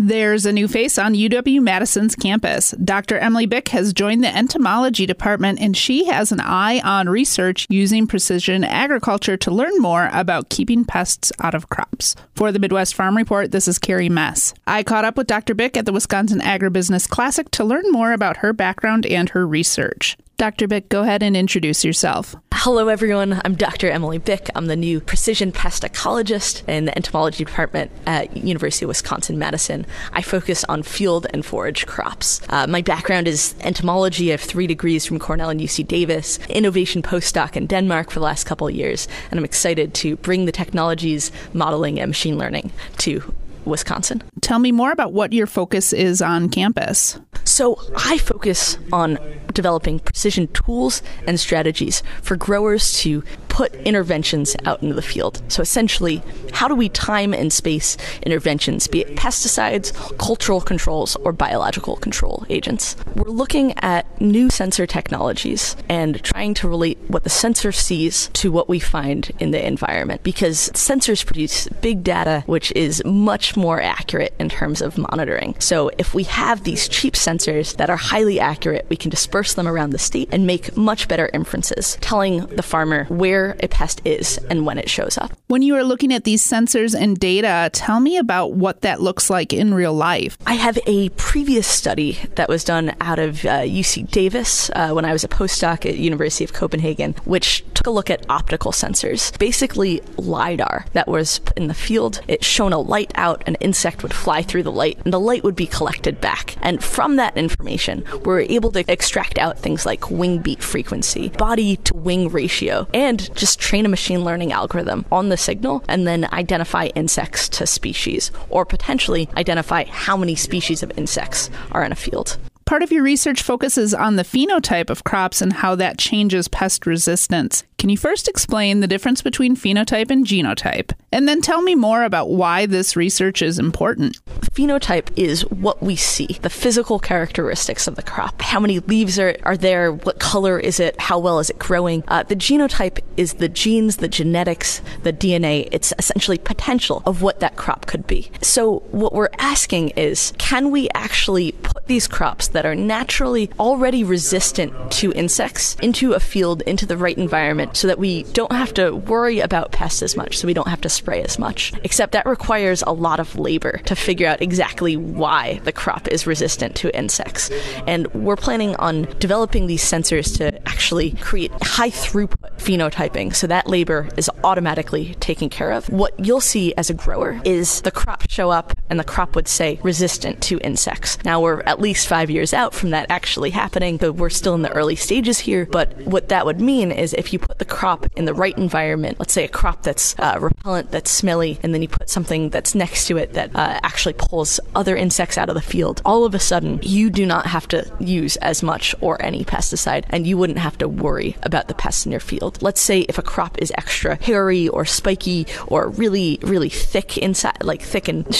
There's a new face on UW Madison's campus. Dr. Emily Bick has joined the entomology department and she has an eye on research using precision agriculture to learn more about keeping pests out of crops. For the Midwest Farm Report, this is Carrie Mess. I caught up with Dr. Bick at the Wisconsin Agribusiness Classic to learn more about her background and her research. Dr. Bick, go ahead and introduce yourself. Hello, everyone. I'm Dr. Emily Bick. I'm the new precision pest ecologist in the entomology department at University of Wisconsin Madison. I focus on field and forage crops. Uh, my background is entomology. I have three degrees from Cornell and UC Davis, innovation postdoc in Denmark for the last couple of years, and I'm excited to bring the technologies, modeling, and machine learning to Wisconsin. Tell me more about what your focus is on campus. So, I focus on developing precision tools and strategies for growers to put interventions out into the field. So, essentially, how do we time and space interventions, be it pesticides, cultural controls, or biological control agents? We're looking at new sensor technologies and trying to relate what the sensor sees to what we find in the environment because sensors produce big data, which is much more accurate in terms of monitoring. So, if we have these cheap sensors that are highly accurate, we can disperse them around the state and make much better inferences, telling the farmer where a pest is and when it shows up. When you are looking at these sensors and data, tell me about what that looks like in real life. I have a previous study that was done out of uh, UC Davis uh, when I was a postdoc at University of Copenhagen, which took a look at optical sensors, basically lidar that was in the field. It shone a light out, an insect would fly through the light, and the light would be collected back. And from that information, we're able to extract out things like wing beat frequency, body to wing ratio, and just train a machine learning algorithm on the signal and then identify insects to species, or potentially identify how many species of insects are in a field. Part of your research focuses on the phenotype of crops and how that changes pest resistance. Can you first explain the difference between phenotype and genotype? And then tell me more about why this research is important. Phenotype is what we see, the physical characteristics of the crop. How many leaves are, are there? What color is it? How well is it growing? Uh, the genotype is the genes, the genetics, the DNA. It's essentially potential of what that crop could be. So, what we're asking is can we actually put these crops that are naturally already resistant to insects into a field, into the right environment? so that we don't have to worry about pests as much, so we don't have to spray as much. Except that requires a lot of labor to figure out exactly why the crop is resistant to insects. And we're planning on developing these sensors to actually create high throughput phenotyping, so that labor is automatically taken care of. What you'll see as a grower is the crop show up and the crop would say resistant to insects. Now we're at least five years out from that actually happening, but we're still in the early stages here. But what that would mean is if you put the crop in the right environment, let's say a crop that's uh, repellent, that's smelly, and then you put something that's next to it that uh, actually pulls other insects out of the field, all of a sudden you do not have to use as much or any pesticide, and you wouldn't have to worry about the pests in your field. Let's say if a crop is extra hairy or spiky or really, really thick inside, like thick and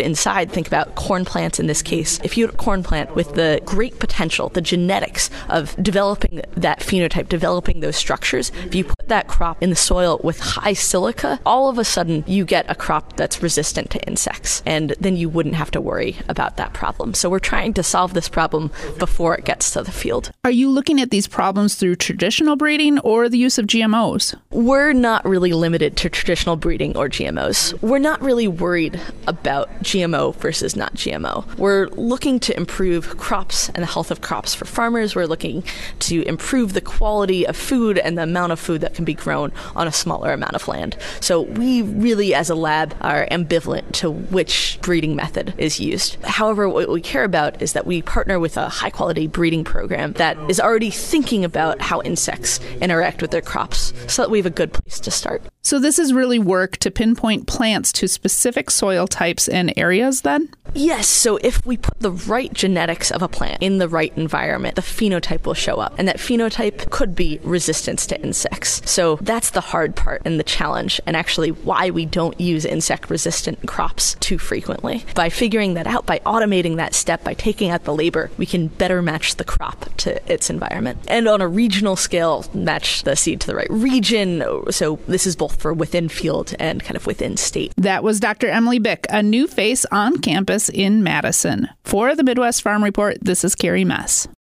inside, think about corn plants in this case. If you had a corn plant with the great potential, the genetics of developing that phenotype, developing those structures, if you put that crop in the soil with high silica, all of a sudden you get a crop that's resistant to insects. And then you wouldn't have to worry about that problem. So we're trying to solve this problem before it gets to the field. Are you looking at these problems through traditional breeding or the use of GMOs? We're not really limited to traditional breeding or GMOs. We're not really worried about GMO versus not GMO. We're looking to improve crops and the health of crops for farmers. We're looking to improve the quality of food and the amount of food that can be grown on a smaller amount of land. So we really, as a lab, are ambivalent to which breeding method is used. However, what we care about is that we partner with a high quality breeding program that is already thinking about how insects interact with their crops so that we have a good place to start. So, this is really work to pinpoint plants to specific soil types and areas, then? Yes, so if we put the right genetics of a plant in the right environment, the phenotype will show up. And that phenotype could be resistance to insects. So that's the hard part and the challenge, and actually why we don't use insect resistant crops too frequently. By figuring that out, by automating that step, by taking out the labor, we can better match the crop to its environment. And on a regional scale, match the seed to the right region. So this is both for within field and kind of within state. That was Dr. Emily Bick, a new face on campus in Madison. For the Midwest Farm Report, this is Carrie Mess.